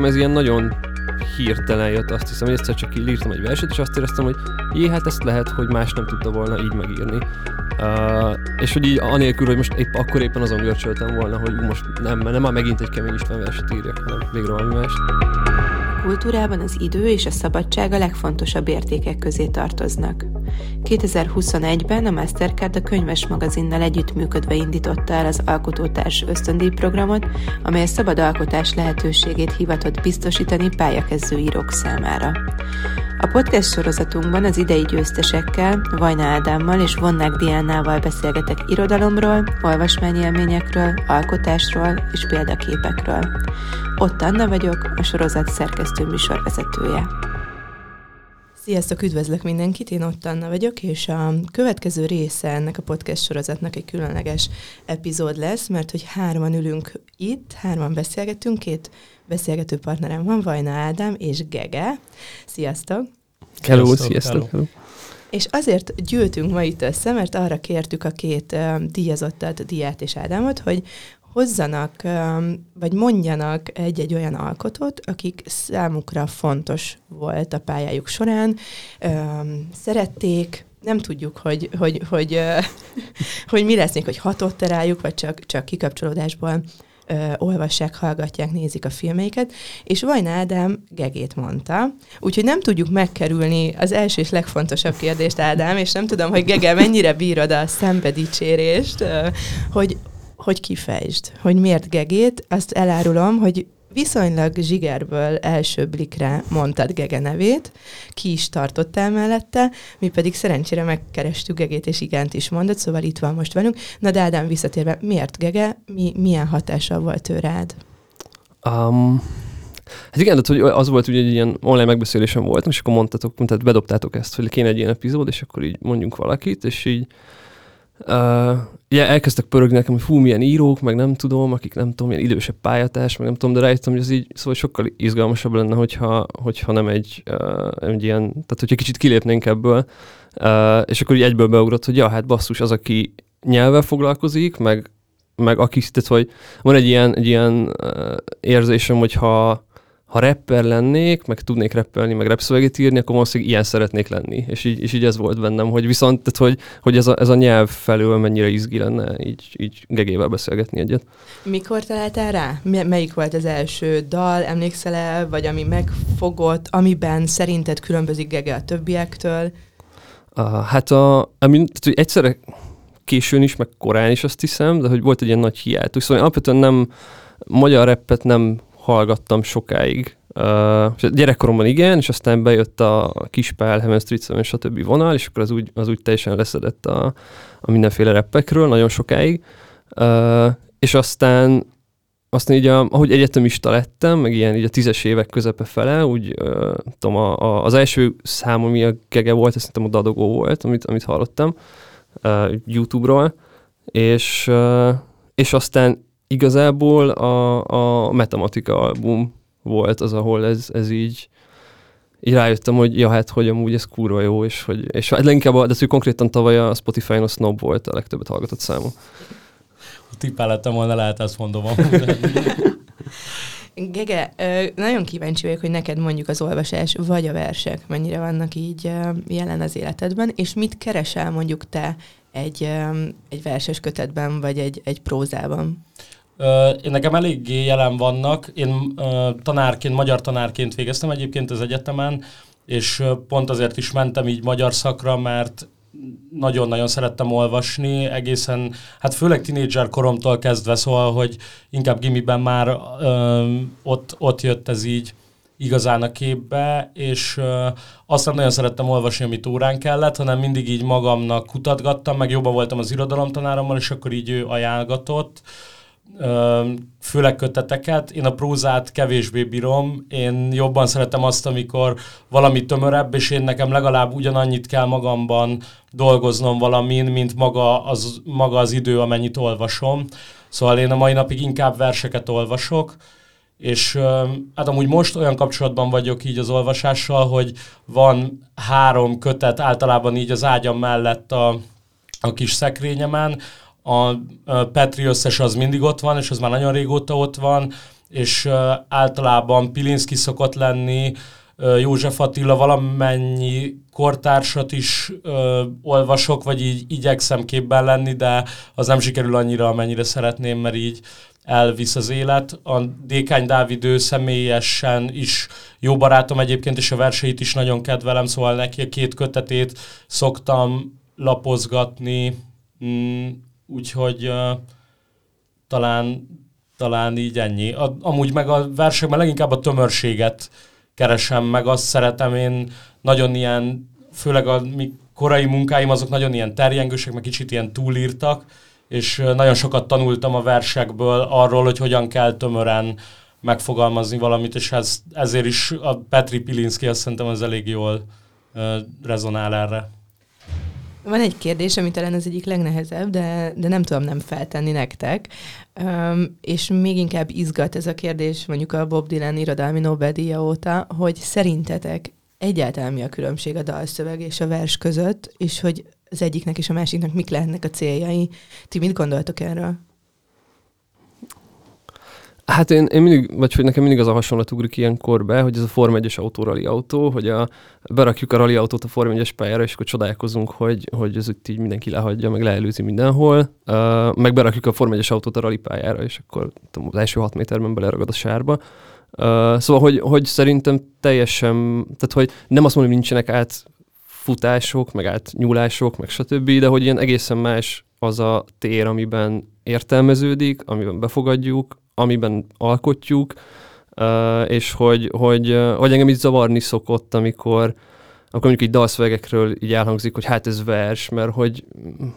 nekem ez ilyen nagyon hirtelen jött, azt hiszem, hogy egyszer csak írtam egy verset, és azt éreztem, hogy jé, hát ezt lehet, hogy más nem tudta volna így megírni. Uh, és hogy így anélkül, hogy most épp akkor éppen azon görcsöltem volna, hogy most nem, nem már megint egy kemény István verset írjak, hanem végre valami mást kultúrában az idő és a szabadság a legfontosabb értékek közé tartoznak. 2021-ben a Mastercard a könyves magazinnal együttműködve indította el az Alkotótárs ösztöndíj programot, amely a szabad alkotás lehetőségét hivatott biztosítani pályakezdő írók számára. A podcast sorozatunkban az idei győztesekkel, Vajna Ádámmal és Vonnák Diánával beszélgetek irodalomról, olvasmányélményekről, alkotásról és példaképekről. Ott Anna vagyok, a sorozat szerkesztő műsorvezetője. Sziasztok, üdvözlök mindenkit, én ott Anna vagyok, és a következő része ennek a podcast sorozatnak egy különleges epizód lesz, mert hogy hárman ülünk itt, hárman beszélgetünk, két beszélgető partnerem van, Vajna Ádám és Gege. Sziasztok! Hello, sziasztok! Hello. És azért gyűltünk ma itt össze, mert arra kértük a két uh, díjazottat, Diát és Ádámot, hogy hozzanak, vagy mondjanak egy-egy olyan alkotót, akik számukra fontos volt a pályájuk során, szerették, nem tudjuk, hogy, hogy, hogy, hogy mi lesz még, hogy hatott rájuk, vagy csak, csak kikapcsolódásból ö, olvassák, hallgatják, nézik a filmeiket, és Vajna Ádám gegét mondta, úgyhogy nem tudjuk megkerülni az első és legfontosabb kérdést, Ádám, és nem tudom, hogy Gege mennyire bírod a szembedicsérést, hogy, hogy kifejtsd, hogy miért gegét, azt elárulom, hogy viszonylag zsigerből első blikre mondtad Gege nevét, ki is tartottál mellette, mi pedig szerencsére megkerestük Gegét, és igent is mondott, szóval itt van most velünk. Na de Ádám visszatérve, miért Gege, mi, milyen hatással volt ő rád? Um, hát igen, tehát, hogy az volt, hogy egy ilyen online megbeszélésem volt, és akkor mondtatok, tehát bedobtátok ezt, hogy kéne egy ilyen epizód, és akkor így mondjunk valakit, és így Uh, ja, elkezdtek pörögni nekem, hogy fú, milyen írók, meg nem tudom, akik nem tudom, milyen idősebb pályatás, meg nem tudom, de rájöttem, hogy ez így szóval sokkal izgalmasabb lenne, hogyha, hogyha nem egy, uh, egy ilyen, tehát hogyha kicsit kilépnénk ebből, uh, és akkor így egyből beugrott, hogy ja, hát basszus, az, aki nyelvvel foglalkozik, meg, meg aki, tehát, hogy van egy ilyen, egy ilyen uh, érzésem, hogyha ha rapper lennék, meg tudnék rappelni, meg rapszöveget írni, akkor valószínűleg ilyen szeretnék lenni. És így, és így ez volt bennem, hogy viszont, tehát, hogy, hogy ez, a, ez a nyelv felől mennyire izgi lenne így, így gegével beszélgetni egyet. Mikor találtál rá? Melyik volt az első dal, emlékszel el, vagy ami megfogott, amiben szerinted különbözik Gege a többiektől? Uh, hát a, ami, tehát, hogy egyszerre későn is, meg korán is azt hiszem, de hogy volt egy ilyen nagy hiátus. Szóval alapvetően nem, magyar rappet nem hallgattam sokáig. Uh, gyerekkoromban igen, és aztán bejött a Kispál, Heaven Street a többi vonal, és akkor az úgy, az úgy teljesen leszedett a, a mindenféle reppekről nagyon sokáig. Uh, és aztán aztán így, a, ahogy egyetemista lettem, meg ilyen így a tízes évek közepe fele, úgy uh, tudom, a, a, az első szám, ami a gege volt, azt szerintem a Dadogó volt, amit, amit hallottam uh, YouTube-ról, és, uh, és aztán igazából a, a matematika album volt az, ahol ez, ez így, így rájöttem, hogy ja, hát, hogy amúgy ez kurva jó, és hogy, és hát leginkább, a, de hogy konkrétan tavaly a Spotify-on a Snob volt a legtöbbet hallgatott számom. Tippellettem volna, lehet ezt mondom. Gege, nagyon kíváncsi vagyok, hogy neked mondjuk az olvasás vagy a versek mennyire vannak így jelen az életedben, és mit keresel mondjuk te egy, egy verses kötetben, vagy egy, egy prózában? Én nekem eléggé jelen vannak. Én tanárként, magyar tanárként végeztem egyébként az egyetemen, és pont azért is mentem így magyar szakra, mert nagyon-nagyon szerettem olvasni, egészen, hát főleg tinédzser koromtól kezdve, szóval, hogy inkább gimiben már ö, ott, ott jött ez így igazán a képbe, és ö, azt nem nagyon szerettem olvasni, amit órán kellett, hanem mindig így magamnak kutatgattam, meg jobban voltam az irodalomtanárommal, és akkor így ő ajánlgatott. Ö, főleg köteteket. Én a prózát kevésbé bírom. Én jobban szeretem azt, amikor valami tömörebb, és én nekem legalább ugyanannyit kell magamban dolgoznom valamin, mint maga az, maga az idő, amennyit olvasom. Szóval én a mai napig inkább verseket olvasok, és hát amúgy most olyan kapcsolatban vagyok így az olvasással, hogy van három kötet általában így az ágyam mellett a, a kis szekrényemen, a Petri összes az mindig ott van, és az már nagyon régóta ott van, és általában Pilinszki szokott lenni, József Attila valamennyi kortársat is ö, olvasok, vagy így igyekszem képben lenni, de az nem sikerül annyira, amennyire szeretném, mert így elvisz az élet. A Dékány Dávid ő személyesen is jó barátom egyébként, és a verseit is nagyon kedvelem, szóval neki a két kötetét szoktam lapozgatni, mm, úgyhogy talán, talán így ennyi. A, amúgy meg a versekben leginkább a tömörséget keresem, meg azt szeretem én nagyon ilyen, főleg a mi korai munkáim azok nagyon ilyen terjengősek, meg kicsit ilyen túlírtak, és nagyon sokat tanultam a versekből arról, hogy hogyan kell tömören megfogalmazni valamit, és ez, ezért is a Petri Pilinszki azt szerintem az elég jól uh, rezonál erre. Van egy kérdés, ami talán az egyik legnehezebb, de, de nem tudom nem feltenni nektek. Um, és még inkább izgat ez a kérdés mondjuk a Bob Dylan irodalmi Nobel-díja óta, hogy szerintetek egyáltalán mi a különbség a dalszöveg és a vers között, és hogy az egyiknek és a másiknak mik lehetnek a céljai. Ti mit gondoltok erről? Hát én, én mindig, vagy hogy nekem mindig az a hasonlat ugrik ilyenkor be, hogy ez a Form 1-es autó, rally autó, hogy a, berakjuk a rally autót a Form 1-es pályára, és akkor csodálkozunk, hogy, hogy ez itt így mindenki lehagyja, meg leelőzi mindenhol. Uh, meg berakjuk a Form 1-es autót a rally pályára, és akkor tudom, az első hat méterben beleragad a sárba. Uh, szóval, hogy, hogy szerintem teljesen, tehát hogy nem azt mondom, hogy nincsenek át futások, meg átnyúlások, meg stb., de hogy ilyen egészen más az a tér, amiben értelmeződik, amiben befogadjuk, amiben alkotjuk, és hogy, hogy, hogy engem így zavarni szokott, amikor, akkor mondjuk így dalszövegekről így elhangzik, hogy hát ez vers, mert hogy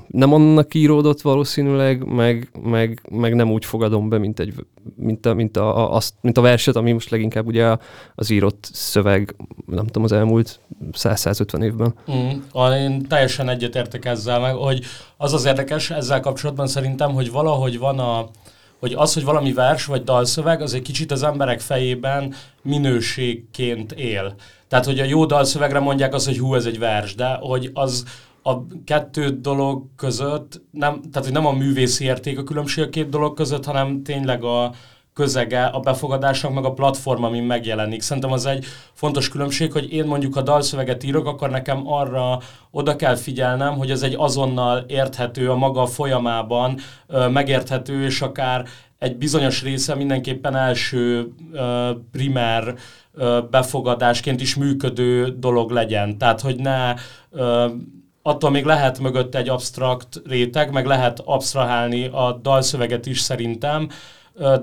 nem annak íródott valószínűleg, meg, meg, meg nem úgy fogadom be, mint, egy, mint, a, mint, a, a, azt, mint a verset, ami most leginkább ugye az írott szöveg, nem tudom, az elmúlt 100-150 évben. Mm, én teljesen egyetértek ezzel, meg hogy az az érdekes ezzel kapcsolatban szerintem, hogy valahogy van a, hogy az, hogy valami vers vagy dalszöveg, az egy kicsit az emberek fejében minőségként él. Tehát, hogy a jó dalszövegre mondják azt, hogy hú, ez egy vers, de hogy az a kettő dolog között, nem, tehát hogy nem a művészi érték a különbség a két dolog között, hanem tényleg a, közege a befogadásnak, meg a platform, ami megjelenik. Szerintem az egy fontos különbség, hogy én mondjuk a dalszöveget írok, akkor nekem arra oda kell figyelnem, hogy ez egy azonnal érthető a maga folyamában, megérthető, és akár egy bizonyos része mindenképpen első primer befogadásként is működő dolog legyen. Tehát, hogy ne attól még lehet mögött egy absztrakt réteg, meg lehet absztrahálni a dalszöveget is szerintem,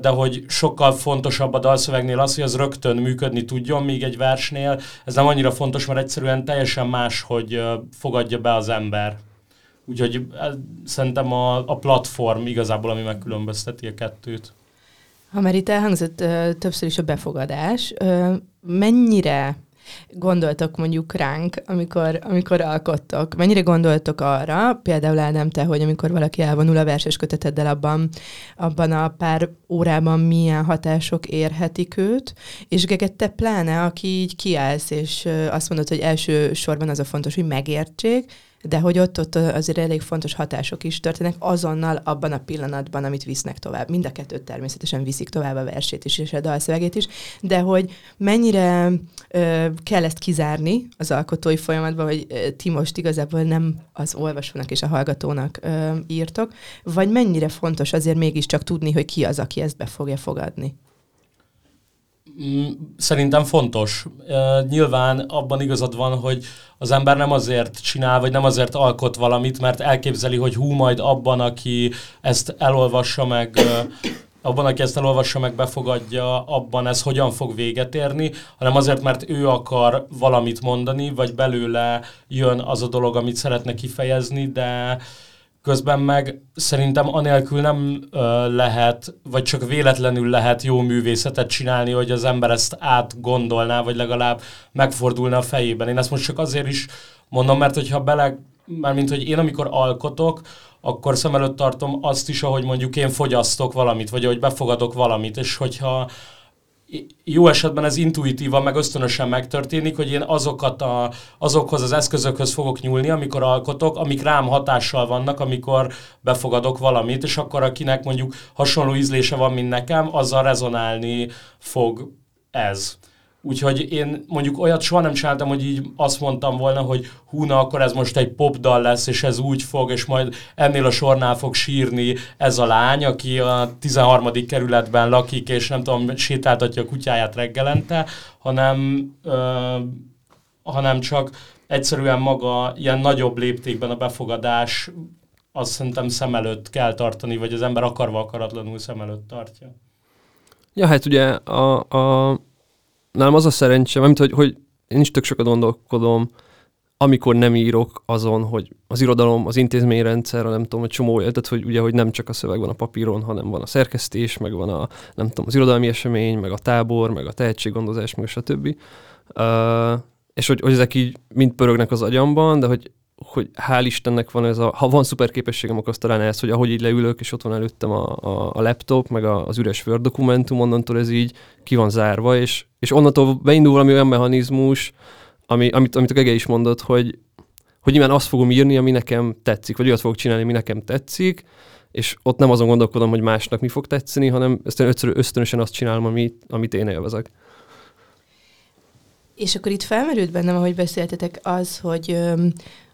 de hogy sokkal fontosabb a dalszövegnél az, hogy az rögtön működni tudjon, míg egy versnél ez nem annyira fontos, mert egyszerűen teljesen más, hogy fogadja be az ember. Úgyhogy szerintem a, a platform igazából, ami megkülönbözteti a kettőt. Ha már itt elhangzott többször is a befogadás, mennyire gondoltok mondjuk ránk, amikor, amikor alkottok? Mennyire gondoltok arra, például Ádám, te, hogy amikor valaki elvonul a verses köteteddel, abban, abban a pár órában milyen hatások érhetik őt, és Geget, te pláne, aki így kiállsz, és azt mondod, hogy első sorban az a fontos, hogy megértsék, de hogy ott, ott azért elég fontos hatások is történnek azonnal abban a pillanatban, amit visznek tovább. Mind a kettőt természetesen viszik tovább a versét is, és a dalszövegét is, de hogy mennyire ö, kell ezt kizárni az alkotói folyamatban, hogy ö, ti most igazából nem az olvasónak és a hallgatónak ö, írtok, vagy mennyire fontos azért mégiscsak tudni, hogy ki az, aki ezt be fogja fogadni? Mm, szerintem fontos. nyilván abban igazad van, hogy az ember nem azért csinál, vagy nem azért alkot valamit, mert elképzeli, hogy hú, majd abban, aki ezt elolvassa meg, abban, aki ezt elolvassa meg, befogadja, abban ez hogyan fog véget érni, hanem azért, mert ő akar valamit mondani, vagy belőle jön az a dolog, amit szeretne kifejezni, de Közben meg szerintem anélkül nem ö, lehet, vagy csak véletlenül lehet jó művészetet csinálni, hogy az ember ezt átgondolná, vagy legalább megfordulna a fejében. Én ezt most csak azért is mondom, mert hogyha bele, mint hogy én amikor alkotok, akkor szem előtt tartom azt is, ahogy mondjuk én fogyasztok valamit, vagy ahogy befogadok valamit, és hogyha jó esetben ez intuitívan, meg ösztönösen megtörténik, hogy én azokat a, azokhoz az eszközökhöz fogok nyúlni, amikor alkotok, amik rám hatással vannak, amikor befogadok valamit, és akkor akinek mondjuk hasonló ízlése van, mint nekem, azzal rezonálni fog ez. Úgyhogy én mondjuk olyat soha nem csináltam, hogy így azt mondtam volna, hogy hú, na akkor ez most egy popdal lesz, és ez úgy fog, és majd ennél a sornál fog sírni ez a lány, aki a 13. kerületben lakik, és nem tudom, sétáltatja a kutyáját reggelente, hanem, ö, hanem csak egyszerűen maga ilyen nagyobb léptékben a befogadás azt szerintem szem előtt kell tartani, vagy az ember akarva akaratlanul szem előtt tartja. Ja, hát ugye a, a nálam az a szerencsém, mint hogy, hogy én is tök sokat gondolkodom, amikor nem írok azon, hogy az irodalom, az intézményrendszer, nem tudom, hogy csomó, tehát hogy ugye, hogy nem csak a szöveg van a papíron, hanem van a szerkesztés, meg van a, nem tudom, az irodalmi esemény, meg a tábor, meg a tehetséggondozás, meg a stb. Uh, és hogy, hogy ezek így mind pörögnek az agyamban, de hogy hogy hál' Istennek van ez a, ha van szuper képességem, akkor azt talán ez, hogy ahogy így leülök, és ott van előttem a, a, a laptop, meg a, az üres Word dokumentum, onnantól ez így ki van zárva, és, és onnantól beindul valami olyan mechanizmus, ami, amit, amit a Gege is mondott, hogy, hogy nyilván azt fogom írni, ami nekem tetszik, vagy olyat fogok csinálni, ami nekem tetszik, és ott nem azon gondolkodom, hogy másnak mi fog tetszeni, hanem ösztönösen azt csinálom, amit, amit én élvezek. És akkor itt felmerült bennem, ahogy beszéltetek, az, hogy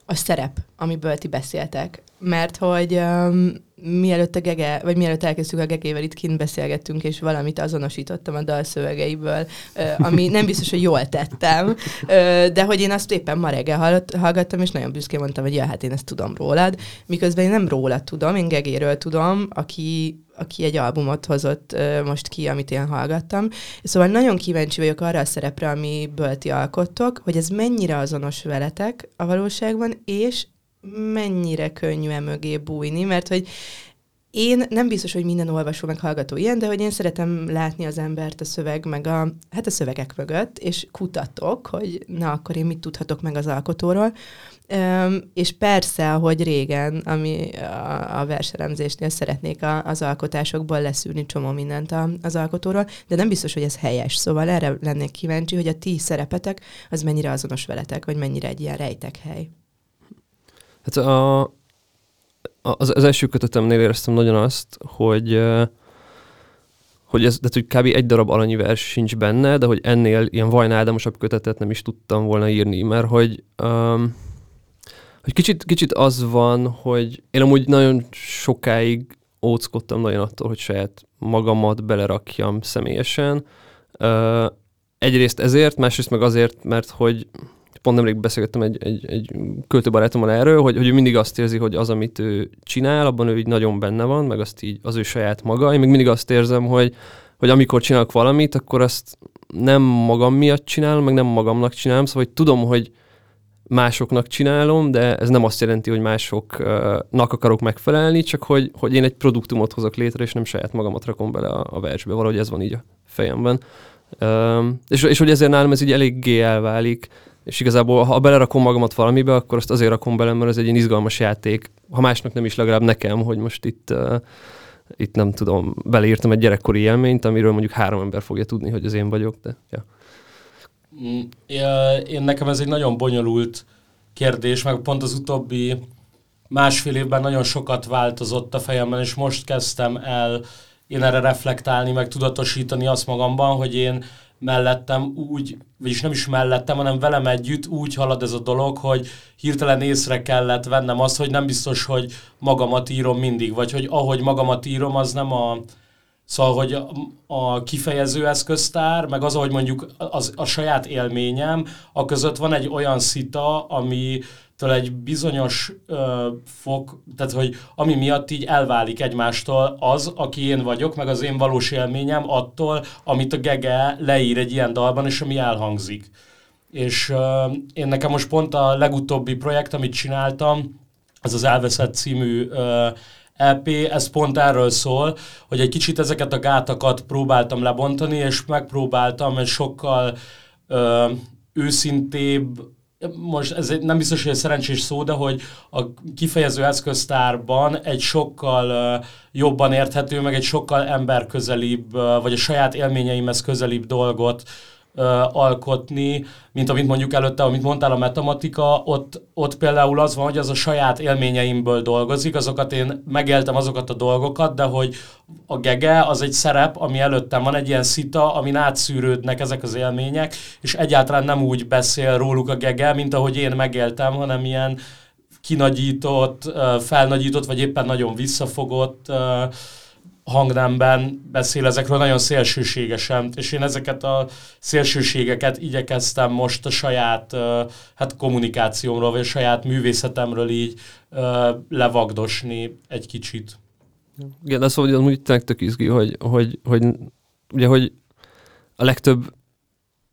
a szerep, amiből ti beszéltek. Mert hogy um, mielőtt a Gege, vagy mielőtt elkezdtük a Gegével itt kint beszélgettünk, és valamit azonosítottam a dalszövegeiből, uh, ami nem biztos, hogy jól tettem, uh, de hogy én azt éppen ma reggel hallgattam, és nagyon büszkén mondtam, hogy ja, hát én ezt tudom rólad, miközben én nem rólad tudom, én Gegéről tudom, aki aki egy albumot hozott most ki, amit én hallgattam. Szóval nagyon kíváncsi vagyok arra a szerepre, amiből ti alkottok, hogy ez mennyire azonos veletek a valóságban, és mennyire könnyű e mögé bújni, mert hogy én nem biztos, hogy minden olvasó meg hallgató ilyen, de hogy én szeretem látni az embert a szöveg, meg a, hát a szövegek mögött, és kutatok, hogy na, akkor én mit tudhatok meg az alkotóról. És persze, hogy régen, ami a, a verselemzésnél szeretnék a, az alkotásokból leszűrni csomó mindent a, az alkotóról, de nem biztos, hogy ez helyes. Szóval erre lennék kíváncsi, hogy a ti szerepetek az mennyire azonos veletek, vagy mennyire egy ilyen rejtek hely. Hát a, az, az első kötetemnél éreztem nagyon azt, hogy hogy ez, de hogy kb. egy darab alanyi vers sincs benne, de hogy ennél ilyen vajnádamosabb kötetet nem is tudtam volna írni, mert hogy um, hogy kicsit, kicsit az van, hogy én amúgy nagyon sokáig óckodtam nagyon attól, hogy saját magamat belerakjam személyesen. Uh, egyrészt ezért, másrészt meg azért, mert hogy pont nemrég beszélgettem egy, egy, egy költőbarátommal erről, hogy, hogy ő mindig azt érzi, hogy az, amit ő csinál, abban ő így nagyon benne van, meg azt így az ő saját maga. Én még mindig azt érzem, hogy, hogy amikor csinálok valamit, akkor azt nem magam miatt csinálom, meg nem magamnak csinálom, szóval hogy tudom, hogy másoknak csinálom, de ez nem azt jelenti, hogy másoknak akarok megfelelni, csak hogy, hogy én egy produktumot hozok létre, és nem saját magamat rakom bele a, a versbe. Valahogy ez van így a fejemben. Um, és, és hogy ezért nálam ez így eléggé elválik, és igazából, ha belerakom magamat valamibe, akkor azt azért rakom bele, mert ez egy ilyen izgalmas játék. Ha másnak nem is, legalább nekem, hogy most itt, uh, itt nem tudom, beleírtam egy gyerekkori élményt, amiről mondjuk három ember fogja tudni, hogy az én vagyok, de ja. Mm, én nekem ez egy nagyon bonyolult kérdés, meg pont az utóbbi másfél évben nagyon sokat változott a fejemben, és most kezdtem el én erre reflektálni, meg tudatosítani azt magamban, hogy én mellettem úgy, vagyis nem is mellettem, hanem velem együtt úgy halad ez a dolog, hogy hirtelen észre kellett vennem azt, hogy nem biztos, hogy magamat írom mindig, vagy hogy ahogy magamat írom, az nem a, Szóval, hogy a, a kifejező eszköztár, meg az, ahogy mondjuk az, a saját élményem, a között van egy olyan szita, ami egy bizonyos ö, fok, tehát hogy ami miatt így elválik egymástól az, aki én vagyok, meg az én valós élményem attól, amit a Gege leír egy ilyen dalban, és ami elhangzik. És ö, én nekem most pont a legutóbbi projekt, amit csináltam, az az Elveszett című ö, EP, ez pont erről szól, hogy egy kicsit ezeket a gátakat próbáltam lebontani, és megpróbáltam egy sokkal ö, őszintébb most ez nem biztos, hogy egy szerencsés szó, de hogy a kifejező eszköztárban egy sokkal jobban érthető, meg egy sokkal emberközelibb, vagy a saját élményeimhez közelibb dolgot alkotni, mint amit mondjuk előtte, amit mondtál a matematika, ott, ott például az van, hogy az a saját élményeimből dolgozik, azokat én megéltem azokat a dolgokat, de hogy a gege az egy szerep, ami előttem van, egy ilyen szita, amin átszűrődnek ezek az élmények, és egyáltalán nem úgy beszél róluk a gege, mint ahogy én megéltem, hanem ilyen kinagyított, felnagyított, vagy éppen nagyon visszafogott hangnemben beszél ezekről nagyon szélsőségesen, és én ezeket a szélsőségeket igyekeztem most a saját hát kommunikációmról, vagy a saját művészetemről így levagdosni egy kicsit. Igen, de szóval úgy tök izgi, hogy, hogy, hogy, ugye, hogy a legtöbb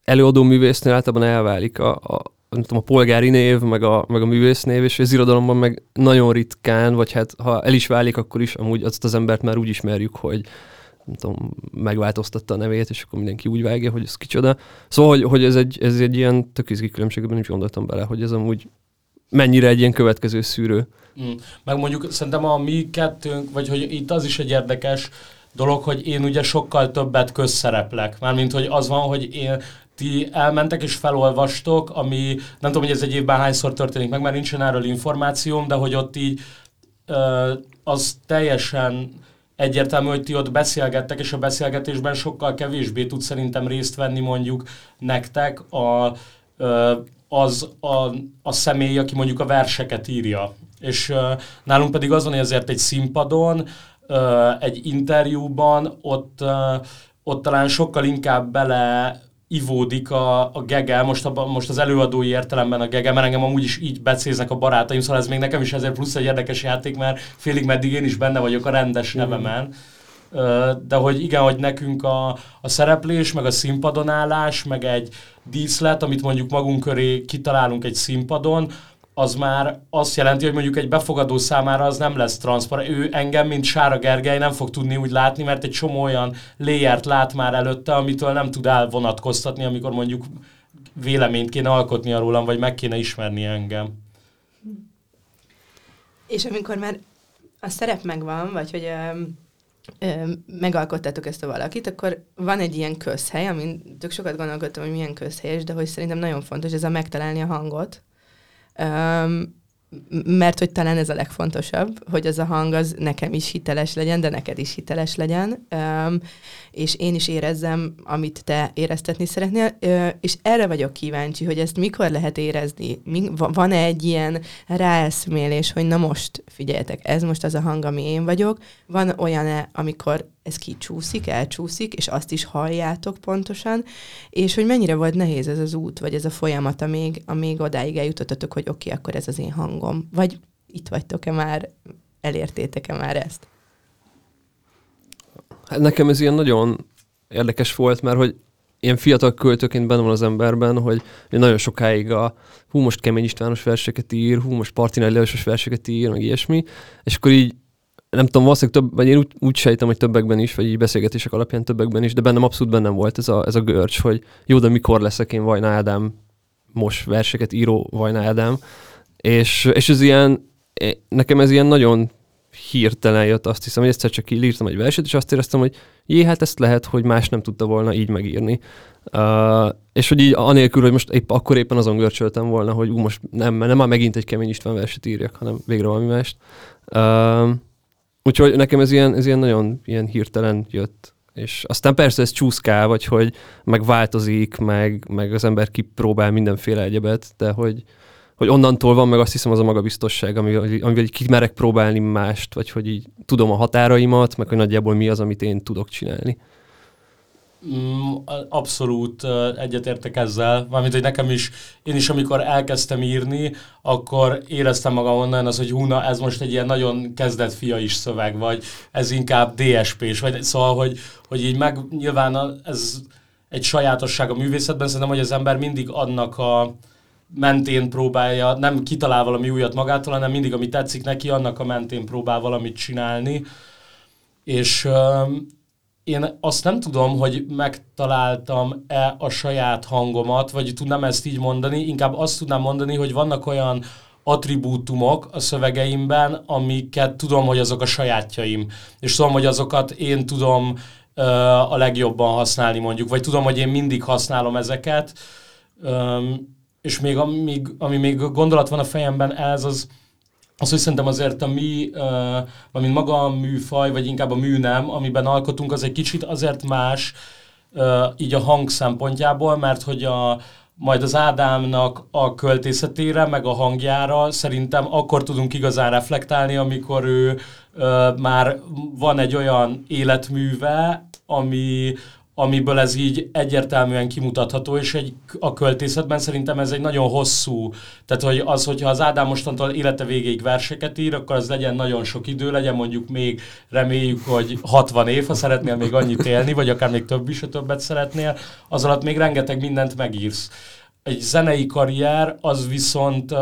előadó művésznél általában elválik a, a, nem tudom, a polgári név, meg a, meg a művésznév, és az irodalomban meg nagyon ritkán, vagy hát ha el is válik, akkor is amúgy azt az embert már úgy ismerjük, hogy nem tudom, megváltoztatta a nevét, és akkor mindenki úgy vágja, hogy ez kicsoda. Szóval, hogy, hogy ez, egy, ez egy ilyen tök izgi különbség, nem is gondoltam bele, hogy ez amúgy mennyire egy ilyen következő szűrő. Mm. Meg mondjuk szerintem a mi kettőnk, vagy hogy itt az is egy érdekes dolog, hogy én ugye sokkal többet közszereplek. Mármint, hogy az van, hogy én ti elmentek és felolvastok, ami nem tudom, hogy ez egy évben hányszor történik meg, mert nincsen erről információm, de hogy ott így az teljesen egyértelmű, hogy ti ott beszélgettek, és a beszélgetésben sokkal kevésbé tud szerintem részt venni mondjuk nektek a, az a, a személy, aki mondjuk a verseket írja. És nálunk pedig az van, azért egy színpadon, egy interjúban ott, ott talán sokkal inkább bele ivódik a, a gege, most, a, most az előadói értelemben a gege, mert engem amúgy is így becéznek a barátaim, szóval ez még nekem is ezért plusz egy érdekes játék, mert félig meddig én is benne vagyok a rendes nevemen. De hogy igen, hogy nekünk a, a szereplés, meg a színpadon állás, meg egy díszlet, amit mondjuk magunk köré kitalálunk egy színpadon, az már azt jelenti, hogy mondjuk egy befogadó számára az nem lesz transzparens. Ő engem, mint Sára Gergely nem fog tudni úgy látni, mert egy csomó olyan léjert lát már előtte, amitől nem tud elvonatkoztatni, amikor mondjuk véleményt kéne alkotnia rólam, vagy meg kéne ismerni engem. És amikor már a szerep megvan, vagy hogy ö, megalkottátok ezt a valakit, akkor van egy ilyen közhely, amin tök sokat gondolkodtam, hogy milyen közhely, de hogy szerintem nagyon fontos ez a megtalálni a hangot, Um, mert hogy talán ez a legfontosabb, hogy az a hang az nekem is hiteles legyen, de neked is hiteles legyen, és én is érezzem, amit te éreztetni szeretnél, és erre vagyok kíváncsi, hogy ezt mikor lehet érezni, van-e egy ilyen ráeszmélés, hogy na most, figyeljetek, ez most az a hang, ami én vagyok, van olyan-e, amikor ez kicsúszik, elcsúszik, és azt is halljátok pontosan, és hogy mennyire volt nehéz ez az út, vagy ez a folyamat, amíg, amíg odáig eljutottatok, hogy oké, okay, akkor ez az én hangom. Vagy itt vagytok-e már, elértétek-e már ezt? Hát nekem ez ilyen nagyon érdekes volt, mert hogy ilyen fiatal költőként benne van az emberben, hogy nagyon sokáig a hú, most Kemény Istvános verseket ír, hú, most Partinelli Leosos verseket ír, meg ilyesmi, és akkor így nem tudom, valószínűleg több, vagy én úgy, úgy sejtem, hogy többekben is, vagy így beszélgetések alapján többekben is, de bennem abszolút bennem volt ez a, ez a görcs, hogy jó, de mikor leszek én Vajna Ádám, most verseket író Vajna Ádám, és, és ez ilyen, nekem ez ilyen nagyon hirtelen jött, azt hiszem, hogy egyszer csak írtam egy verset, és azt éreztem, hogy jé, hát ezt lehet, hogy más nem tudta volna így megírni. Uh, és hogy így anélkül, hogy most épp, akkor éppen azon görcsöltem volna, hogy ú, most nem, nem már megint egy kemény István verset írjak, hanem végre valami mást. Uh, Úgyhogy nekem ez ilyen, ez ilyen nagyon ilyen hirtelen jött. És aztán persze ez csúszkál, vagy hogy megváltozik, meg, meg az ember kipróbál mindenféle egyebet, de hogy, hogy onnantól van meg azt hiszem az a magabiztosság, amivel, amivel így kimerek próbálni mást, vagy hogy így tudom a határaimat, meg hogy nagyjából mi az, amit én tudok csinálni. Mm, abszolút egyetértek ezzel, valamint, hogy nekem is, én is amikor elkezdtem írni, akkor éreztem magam onnan az, hogy húna, ez most egy ilyen nagyon kezdett fia is szöveg, vagy ez inkább DSP-s, vagy szóval, hogy, hogy így meg nyilván ez egy sajátosság a művészetben, szerintem, hogy az ember mindig annak a mentén próbálja, nem kitalál valami újat magától, hanem mindig, ami tetszik neki, annak a mentén próbál valamit csinálni, és én azt nem tudom, hogy megtaláltam-e a saját hangomat, vagy tudnám ezt így mondani, inkább azt tudnám mondani, hogy vannak olyan attribútumok a szövegeimben, amiket tudom, hogy azok a sajátjaim, és tudom, hogy azokat én tudom ö, a legjobban használni mondjuk, vagy tudom, hogy én mindig használom ezeket, ö, és még ami, ami még gondolat van a fejemben, ez az, az, hogy szerintem azért a mi, uh, mint maga a műfaj, vagy inkább a műnem, amiben alkotunk, az egy kicsit azért más, uh, így a hang szempontjából, mert hogy a, majd az Ádámnak a költészetére, meg a hangjára szerintem akkor tudunk igazán reflektálni, amikor ő uh, már van egy olyan életműve, ami, amiből ez így egyértelműen kimutatható, és egy, a költészetben szerintem ez egy nagyon hosszú, tehát hogy az, hogyha az Ádám mostantól élete végéig verseket ír, akkor az legyen nagyon sok idő, legyen mondjuk még reméljük, hogy 60 év, ha szeretnél még annyit élni, vagy akár még több is, ha többet szeretnél, az alatt még rengeteg mindent megírsz. Egy zenei karrier, az viszont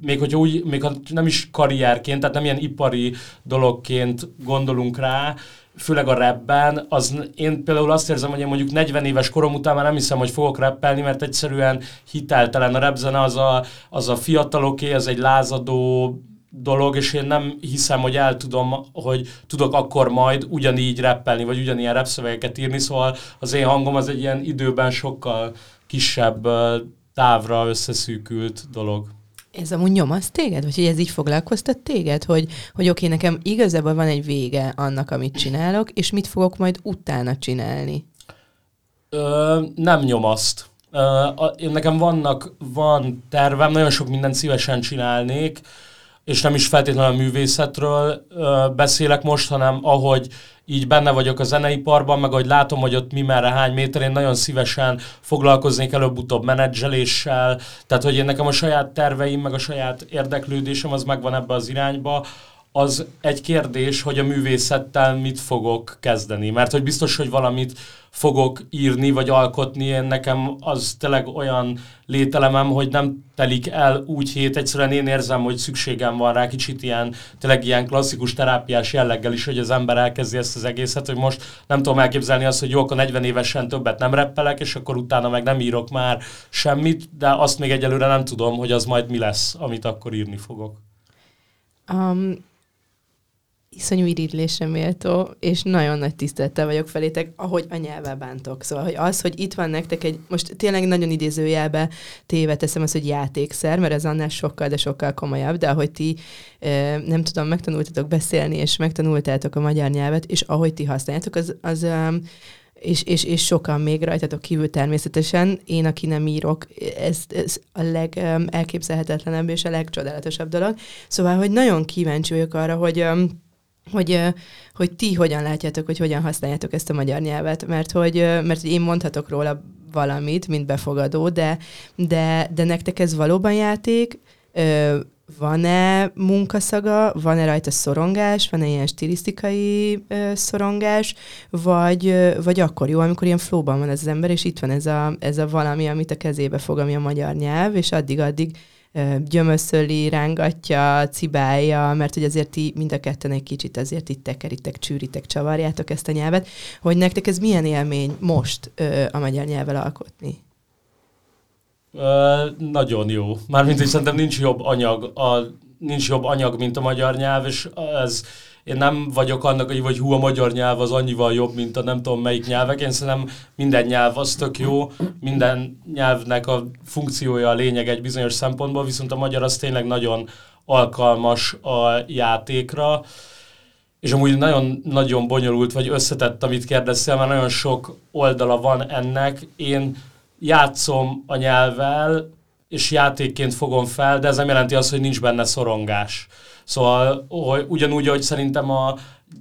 még hogy úgy, még ha nem is karrierként, tehát nem ilyen ipari dologként gondolunk rá, főleg a rapben, az én például azt érzem, hogy én mondjuk 40 éves korom után már nem hiszem, hogy fogok rappelni, mert egyszerűen hiteltelen. A rapzene az a, az a fiataloké, ez egy lázadó dolog, és én nem hiszem, hogy el tudom, hogy tudok akkor majd ugyanígy rappelni, vagy ugyanilyen rapszövegeket írni, szóval az én hangom az egy ilyen időben sokkal kisebb távra összeszűkült dolog. Ez amúgy nyomaszt téged? Vagy hogy ez így foglalkoztat téged? Hogy, hogy oké, nekem igazából van egy vége annak, amit csinálok, és mit fogok majd utána csinálni? Ö, nem nyomaszt. Ö, nekem vannak, van tervem, nagyon sok mindent szívesen csinálnék, és nem is feltétlenül a művészetről ö, beszélek most, hanem ahogy így benne vagyok a zeneiparban, meg ahogy látom, hogy ott mi merre hány méter, én nagyon szívesen foglalkoznék előbb-utóbb menedzseléssel, tehát hogy én nekem a saját terveim, meg a saját érdeklődésem az megvan ebbe az irányba, az egy kérdés, hogy a művészettel mit fogok kezdeni. Mert hogy biztos, hogy valamit fogok írni, vagy alkotni, én nekem az tényleg olyan lételemem, hogy nem telik el úgy hét, egyszerűen én érzem, hogy szükségem van rá kicsit ilyen, tényleg ilyen klasszikus terápiás jelleggel is, hogy az ember elkezdi ezt az egészet, hogy most nem tudom elképzelni azt, hogy jó, akkor 40 évesen többet nem reppelek, és akkor utána meg nem írok már semmit, de azt még egyelőre nem tudom, hogy az majd mi lesz, amit akkor írni fogok. Um, iszonyú irigylésre méltó, és nagyon nagy tisztelettel vagyok felétek, ahogy a nyelvvel bántok. Szóval, hogy az, hogy itt van nektek egy, most tényleg nagyon idézőjelbe téve teszem az, hogy játékszer, mert ez annál sokkal, de sokkal komolyabb, de ahogy ti, nem tudom, megtanultatok beszélni, és megtanultátok a magyar nyelvet, és ahogy ti használjátok, az, az és, és, és sokan még rajtatok kívül természetesen. Én, aki nem írok, ez, ez a legelképzelhetetlenebb és a legcsodálatosabb dolog. Szóval, hogy nagyon kíváncsi vagyok arra, hogy hogy, hogy ti hogyan látjátok, hogy hogyan használjátok ezt a magyar nyelvet, mert hogy, mert én mondhatok róla valamit, mint befogadó, de, de, de nektek ez valóban játék, van-e munkaszaga, van-e rajta szorongás, van-e ilyen stilisztikai szorongás, vagy, vagy akkor jó, amikor ilyen flóban van ez az ember, és itt van ez a, ez a valami, amit a kezébe fog, ami a magyar nyelv, és addig-addig gyömöszöli, rángatja, cibálja, mert hogy azért ti mind a ketten egy kicsit azért itt tekeritek, csűritek, csavarjátok ezt a nyelvet, hogy nektek ez milyen élmény most a magyar nyelvvel alkotni? Ö, nagyon jó. Mármint, hogy szerintem nincs jobb anyag, a, nincs jobb anyag, mint a magyar nyelv, és ez én nem vagyok annak, hogy vagy hú, a magyar nyelv az annyival jobb, mint a nem tudom melyik nyelvek. Én szerintem minden nyelv az tök jó, minden nyelvnek a funkciója a lényeg egy bizonyos szempontból, viszont a magyar az tényleg nagyon alkalmas a játékra, és amúgy nagyon-nagyon bonyolult vagy összetett, amit kérdeztél, mert nagyon sok oldala van ennek. Én játszom a nyelvvel, és játékként fogom fel, de ez nem jelenti azt, hogy nincs benne szorongás. Szóval ugyanúgy, hogy szerintem a,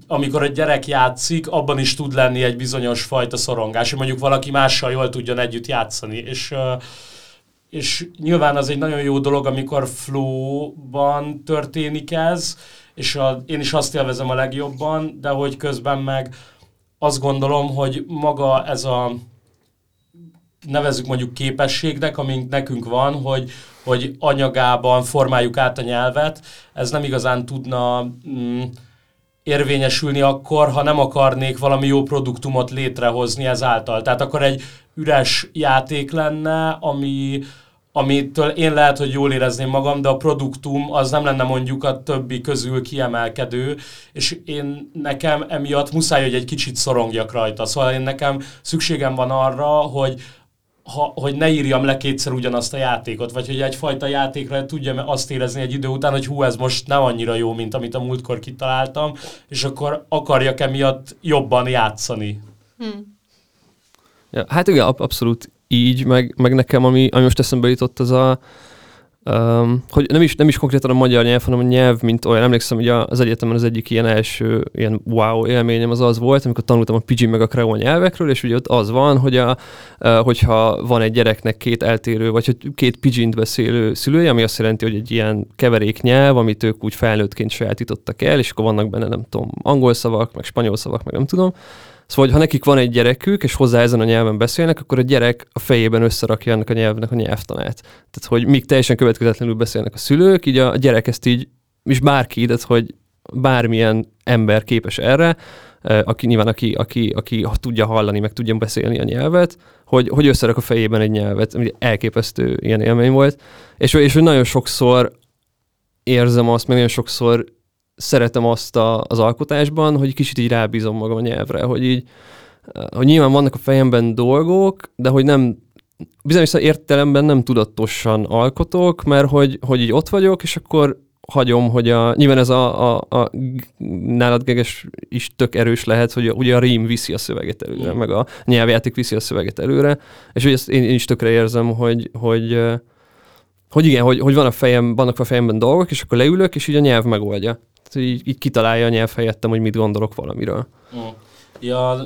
amikor egy gyerek játszik, abban is tud lenni egy bizonyos fajta szorongás, hogy mondjuk valaki mással jól tudjon együtt játszani, és és nyilván az egy nagyon jó dolog, amikor flow-ban történik ez, és a, én is azt élvezem a legjobban, de hogy közben meg azt gondolom, hogy maga ez a nevezzük mondjuk képességnek, amink nekünk van, hogy, hogy anyagában formáljuk át a nyelvet, ez nem igazán tudna mm, érvényesülni akkor, ha nem akarnék valami jó produktumot létrehozni ezáltal. Tehát akkor egy üres játék lenne, ami, amitől én lehet, hogy jól érezném magam, de a produktum az nem lenne mondjuk a többi közül kiemelkedő, és én nekem emiatt muszáj, hogy egy kicsit szorongjak rajta. Szóval én nekem szükségem van arra, hogy ha, hogy ne írjam le kétszer ugyanazt a játékot, vagy hogy egyfajta játékra tudjam azt érezni egy idő után, hogy hú, ez most nem annyira jó, mint amit a múltkor kitaláltam, és akkor akarjak emiatt jobban játszani. Hmm. Ja, hát igen, abszolút így, meg, meg nekem, ami, ami most eszembe jutott, az a, Um, hogy nem is, nem is konkrétan a magyar nyelv, hanem a nyelv, mint olyan. Emlékszem, hogy az egyetemen az egyik ilyen első ilyen wow élményem az az volt, amikor tanultam a pidgin meg a kreol nyelvekről, és ugye ott az van, hogy a, hogyha van egy gyereknek két eltérő, vagy hogy két pidgint beszélő szülője, ami azt jelenti, hogy egy ilyen keverék nyelv, amit ők úgy felnőttként sajátítottak el, és akkor vannak benne, nem tudom, angol szavak, meg spanyol szavak, meg nem tudom, Szóval, ha nekik van egy gyerekük, és hozzá ezen a nyelven beszélnek, akkor a gyerek a fejében összerakja ennek a nyelvnek a nyelvtanát. Tehát, hogy míg teljesen következetlenül beszélnek a szülők, így a gyerek ezt így, és bárki, tehát, hogy bármilyen ember képes erre, aki nyilván, aki, aki, aki tudja hallani, meg tudja beszélni a nyelvet, hogy, hogy összerak a fejében egy nyelvet, ami elképesztő ilyen élmény volt. És, és hogy nagyon sokszor érzem azt, meg nagyon sokszor szeretem azt a, az alkotásban, hogy kicsit így rábízom magam a nyelvre, hogy így, hogy nyilván vannak a fejemben dolgok, de hogy nem, bizonyos értelemben nem tudatosan alkotok, mert hogy, hogy így ott vagyok, és akkor hagyom, hogy a, nyilván ez a, a, a nálad geges is tök erős lehet, hogy ugye a rím viszi a szöveget előre, meg a nyelvjáték viszi a szöveget előre, és hogy ezt én, én is tökre érzem, hogy, hogy, hogy igen, hogy, hogy van a fejem, vannak a fejemben dolgok, és akkor leülök, és így a nyelv megoldja így, így kitalálja a nyelv helyettem, hogy mit gondolok valamiről. Mm. Ja,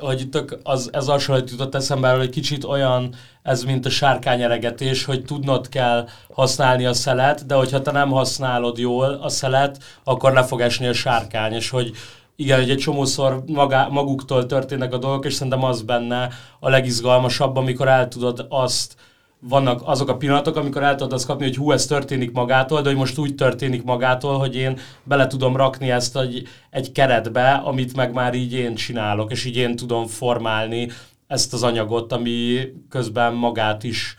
hogy tök az, ez hasonlít jutott eszembe, hogy kicsit olyan ez, mint a sárkányeregetés, hogy tudnod kell használni a szelet, de hogyha te nem használod jól a szelet, akkor le fog esni a sárkány, és hogy igen, hogy egy csomószor magá, maguktól történnek a dolgok, és szerintem az benne a legizgalmasabb, amikor el tudod azt vannak azok a pillanatok, amikor el tudod azt kapni, hogy hú, ez történik magától, de hogy most úgy történik magától, hogy én bele tudom rakni ezt egy, egy keretbe, amit meg már így én csinálok, és így én tudom formálni ezt az anyagot, ami közben magát is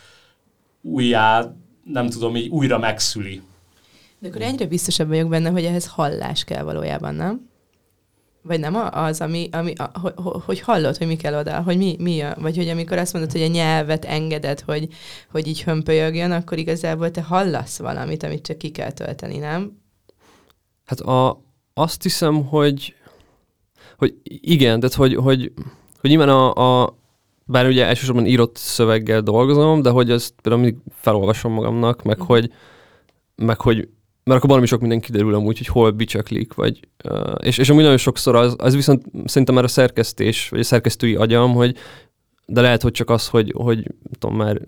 újjá, nem tudom, így újra megszüli. De akkor egyre biztosabb vagyok benne, hogy ehhez hallás kell valójában, nem? Vagy nem az, ami, ami a, hogy hallod, hogy mi kell oda, hogy mi, mi a, vagy hogy amikor azt mondod, hogy a nyelvet engeded, hogy, hogy így hömpölyögjön, akkor igazából te hallasz valamit, amit csak ki kell tölteni, nem? Hát a, azt hiszem, hogy, hogy igen, tehát hogy, hogy, hogy nyilván a, a bár ugye elsősorban írott szöveggel dolgozom, de hogy ezt például mindig felolvasom magamnak, meg, mm. hogy, meg hogy mert akkor valami sok minden kiderül amúgy, hogy hol bicsaklik, vagy, uh, és, és amúgy nagyon sokszor az, az viszont szerintem már a szerkesztés, vagy a szerkesztői agyam, hogy de lehet, hogy csak az, hogy, hogy tudom, már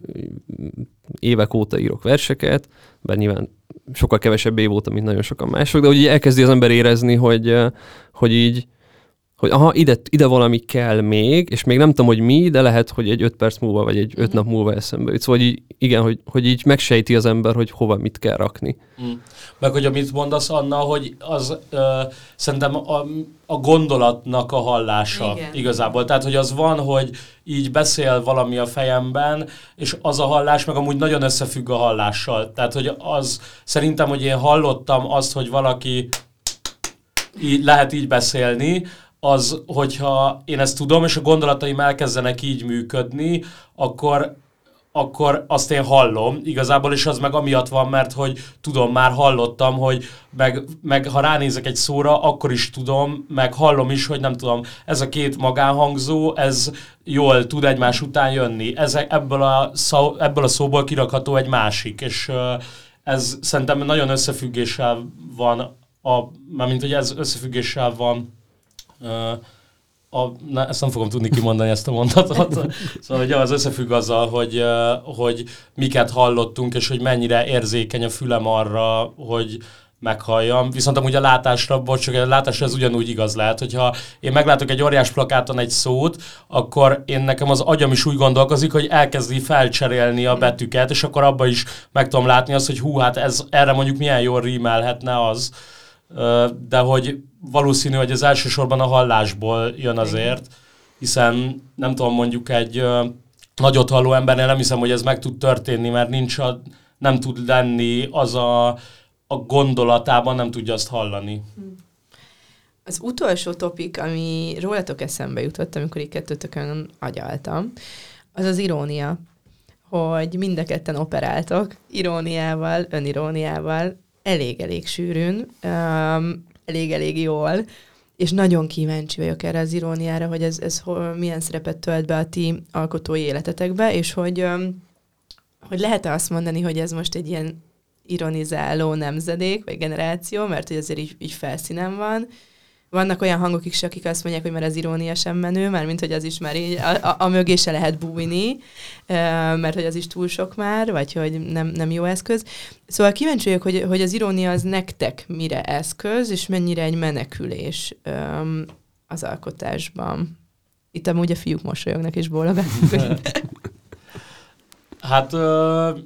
évek óta írok verseket, bár nyilván sokkal kevesebb év óta, mint nagyon sokan mások, de hogy elkezdi az ember érezni, hogy, hogy így, hogy aha, ide, ide valami kell még, és még nem tudom, hogy mi, de lehet, hogy egy öt perc múlva, vagy egy öt mm. nap múlva eszembe jut. Szóval így, igen, hogy, hogy így megsejti az ember, hogy hova mit kell rakni. Mm. Meg hogy amit mondasz, Anna, hogy az ö, szerintem a, a gondolatnak a hallása igen. igazából. Tehát, hogy az van, hogy így beszél valami a fejemben, és az a hallás meg amúgy nagyon összefügg a hallással. Tehát, hogy az szerintem, hogy én hallottam azt, hogy valaki így, lehet így beszélni, az, hogyha én ezt tudom, és a gondolataim elkezdenek így működni, akkor akkor azt én hallom igazából, és az meg amiatt van, mert hogy tudom, már hallottam, hogy meg, meg ha ránézek egy szóra, akkor is tudom, meg hallom is, hogy nem tudom, ez a két magánhangzó, ez jól tud egymás után jönni. Ez, ebből, a szó, ebből a szóból kirakható egy másik, és ez szerintem nagyon összefüggéssel van, a, mármint hogy ez összefüggéssel van a, na, ezt nem fogom tudni kimondani ezt a mondatot. Szóval hogy az összefügg azzal, hogy, hogy miket hallottunk, és hogy mennyire érzékeny a fülem arra, hogy meghalljam. Viszont amúgy a látásra, bocs, a látásra ez ugyanúgy igaz lehet, hogyha én meglátok egy óriás plakáton egy szót, akkor én nekem az agyam is úgy gondolkozik, hogy elkezdi felcserélni a betűket, és akkor abba is meg tudom látni azt, hogy hú, hát ez, erre mondjuk milyen jól rímelhetne az de hogy valószínű, hogy az elsősorban a hallásból jön azért, hiszen nem tudom, mondjuk egy nagyot halló embernél nem hiszem, hogy ez meg tud történni, mert nincs a, nem tud lenni az a, a gondolatában, nem tudja azt hallani. Az utolsó topik, ami rólatok eszembe jutott, amikor így kettőtökön agyaltam, az az irónia, hogy mind a ketten operáltok iróniával, öniróniával, elég-elég sűrűn, elég-elég jól, és nagyon kíváncsi vagyok erre az iróniára, hogy ez, ez milyen szerepet tölt be a ti alkotói életetekbe, és hogy, hogy lehet-e azt mondani, hogy ez most egy ilyen ironizáló nemzedék, vagy generáció, mert hogy azért így, így felszínen van, vannak olyan hangok is, akik azt mondják, hogy már az irónia sem menő, már mint hogy az is már így, a, a, a mögé se lehet bújni, mert hogy az is túl sok már, vagy hogy nem, nem jó eszköz. Szóval kíváncsi vagyok, hogy, hogy az irónia az nektek mire eszköz, és mennyire egy menekülés az alkotásban. Itt amúgy a fiúk mosolyognak és bólogatnak. hát ö,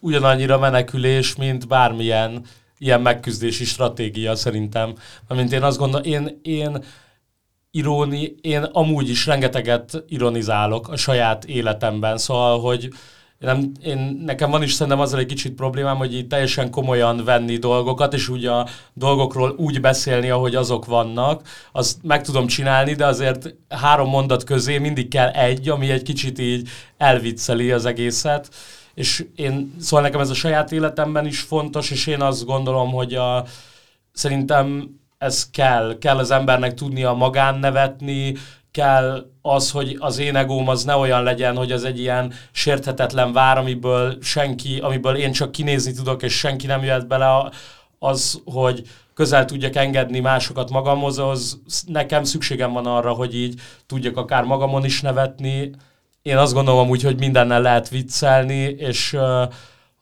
ugyanannyira menekülés, mint bármilyen ilyen megküzdési stratégia szerintem. Mint én azt gondolom, én, én iróni, én amúgy is rengeteget ironizálok a saját életemben, szóval, hogy nem, én, nekem van is szerintem azzal egy kicsit problémám, hogy így teljesen komolyan venni dolgokat, és úgy a dolgokról úgy beszélni, ahogy azok vannak, azt meg tudom csinálni, de azért három mondat közé mindig kell egy, ami egy kicsit így elvicceli az egészet és én, szóval nekem ez a saját életemben is fontos, és én azt gondolom, hogy a, szerintem ez kell, kell az embernek tudnia magán nevetni, kell az, hogy az én egóm az ne olyan legyen, hogy az egy ilyen sérthetetlen vár, amiből senki, amiből én csak kinézni tudok, és senki nem jöhet bele, az, hogy közel tudjak engedni másokat magamhoz, az nekem szükségem van arra, hogy így tudjak akár magamon is nevetni, én azt gondolom úgy, hogy mindennel lehet viccelni, és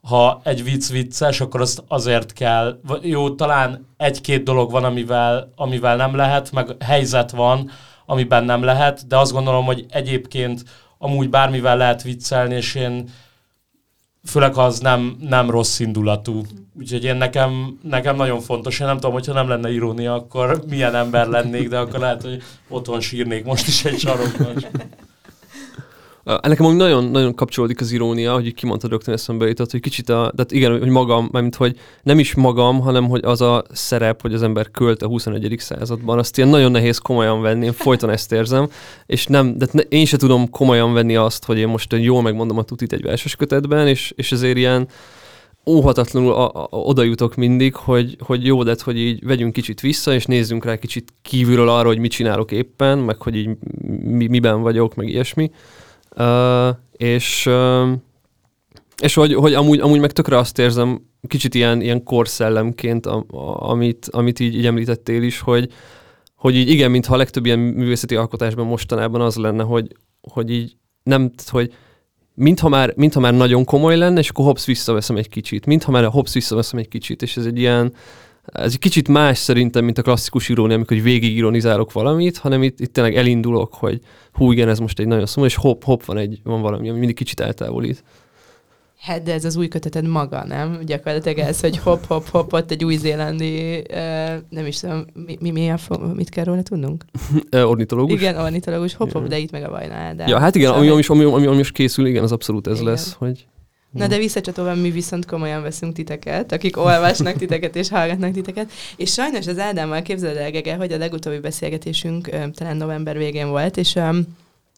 ha egy vicc vicces, akkor azt azért kell, jó, talán egy-két dolog van, amivel, amivel nem lehet, meg helyzet van, amiben nem lehet, de azt gondolom, hogy egyébként amúgy bármivel lehet viccelni, és én főleg az nem, nem rossz indulatú. Úgyhogy én nekem, nekem nagyon fontos, én nem tudom, hogyha nem lenne irónia, akkor milyen ember lennék, de akkor lehet, hogy otthon sírnék most is egy sarokban. Nekem úgy nagyon, nagyon kapcsolódik az irónia, hogy így kimondta rögtön eszembe jutott, hogy kicsit a, tehát igen, hogy magam, mert hogy nem is magam, hanem hogy az a szerep, hogy az ember költ a 21. században, azt ilyen nagyon nehéz komolyan venni, én folyton ezt érzem, és nem, de én se tudom komolyan venni azt, hogy én most jól megmondom a tutit egy verses kötetben, és, és ezért ilyen, óhatatlanul a, a, oda jutok mindig, hogy, hogy jó lett, hogy így vegyünk kicsit vissza, és nézzünk rá kicsit kívülről arra, hogy mit csinálok éppen, meg hogy így mi, miben vagyok, meg ilyesmi. És uh, és hogy, hogy amúgy, amúgy meg tökre azt érzem, kicsit ilyen, ilyen korszellemként, a, a, amit, amit így, így említettél is, hogy, hogy így igen, mintha a legtöbb ilyen művészeti alkotásban mostanában az lenne, hogy, hogy így nem, hogy mintha már, mintha már nagyon komoly lenne, és akkor hopsz visszaveszem egy kicsit. Mintha már hopsz visszaveszem egy kicsit, és ez egy ilyen, ez egy kicsit más szerintem, mint a klasszikus irónia, amikor végig ironizálok valamit, hanem itt, itt tényleg elindulok, hogy hú, igen, ez most egy nagyon szomorú, és hopp, hopp, van, egy, van valami, ami mindig kicsit eltávolít. Hát, de ez az új köteted maga, nem? Gyakorlatilag ez, hogy hopp, hopp, hopp, ott egy új-zélandi, nem is tudom, mi, mi, mi a, mit kell róla tudnunk? ornitológus? Igen, ornitológus, hopp, hopp, de itt meg a Vajna Ja, hát igen, ami, ami, ami, ami, ami most készül, igen, az abszolút ez igen. lesz, hogy Na de visszacsatolva mi viszont komolyan veszünk titeket, akik olvasnak titeket és hallgatnak titeket. És sajnos az Ádámmal képzeld el, Gege, hogy a legutóbbi beszélgetésünk talán november végén volt, és um,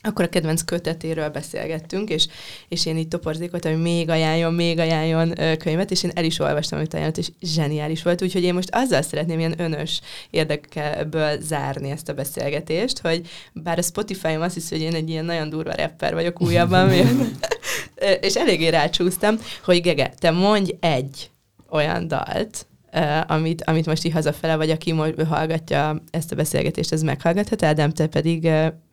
akkor a kedvenc kötetéről beszélgettünk, és, és én így toporzékoltam, hogy még ajánljon, még ajánljon könyvet, és én el is olvastam, amit ajánlott, és zseniális volt, úgyhogy én most azzal szeretném ilyen önös érdekeből zárni ezt a beszélgetést, hogy bár a Spotify-om azt hiszi, hogy én egy ilyen nagyon durva rapper vagyok újabban, és eléggé rácsúsztam, hogy Gege, te mondj egy olyan dalt, amit, amit most így hazafele, vagy aki most hallgatja ezt a beszélgetést, ez meghallgathat, Ádám, te pedig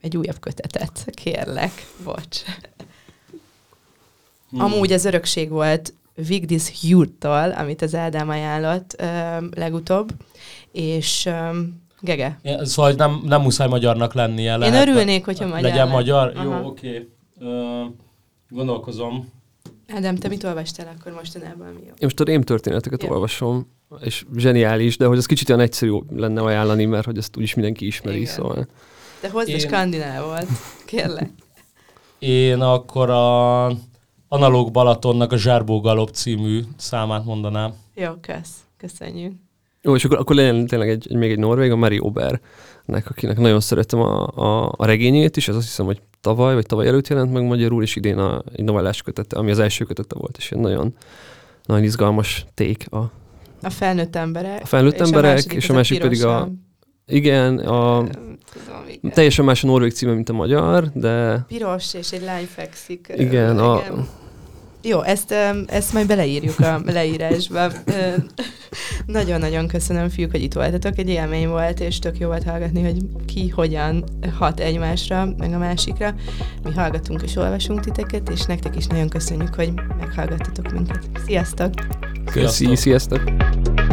egy újabb kötetet, kérlek, bocs. Hmm. Amúgy az örökség volt Vigdis Hjurttal, amit az Ádám ajánlott legutóbb, és um, Gege. Ja, szóval nem, nem muszáj magyarnak lennie. Lehet, Én örülnék, hogyha magyar Legyen magyar? Aha. Jó, oké. Okay. Uh, gondolkozom. Ádám, te mit olvastál akkor mostanában? Mi jó? Én most a rémtörténeteket Jó. olvasom. és zseniális, de hogy az kicsit olyan egyszerű lenne ajánlani, mert hogy ezt úgyis mindenki ismeri, Igen. szóval. De hozd a Én- skandinávot, kérlek. Én akkor a Analóg Balatonnak a Zsárbó Galop című számát mondanám. Jó, kösz. Köszönjük. Jó, és akkor, akkor legyen tényleg egy, egy, még egy norvég, a Mary Obernek, akinek nagyon szeretem a, a, a regényét is, ez azt hiszem, hogy tavaly, vagy tavaly előtt jelent meg magyarul, és idén a, egy novellás kötete, ami az első kötete volt, és ilyen nagyon, nagyon izgalmas ték. A, A felnőtt emberek. A felnőtt emberek, második és az a másik pedig a- igen, a, Tudom, igen. teljesen más a norvég címe, mint a magyar, de Piros, és egy lány fekszik. igen, a, Jó, ezt, ezt majd beleírjuk a leírásba. Nagyon-nagyon köszönöm, fiúk, hogy itt voltatok. Egy élmény volt, és tök jó volt hallgatni, hogy ki hogyan hat egymásra, meg a másikra. Mi hallgatunk és olvasunk titeket, és nektek is nagyon köszönjük, hogy meghallgattatok minket. Sziasztok! köszi, Sziasztok. sziasztok!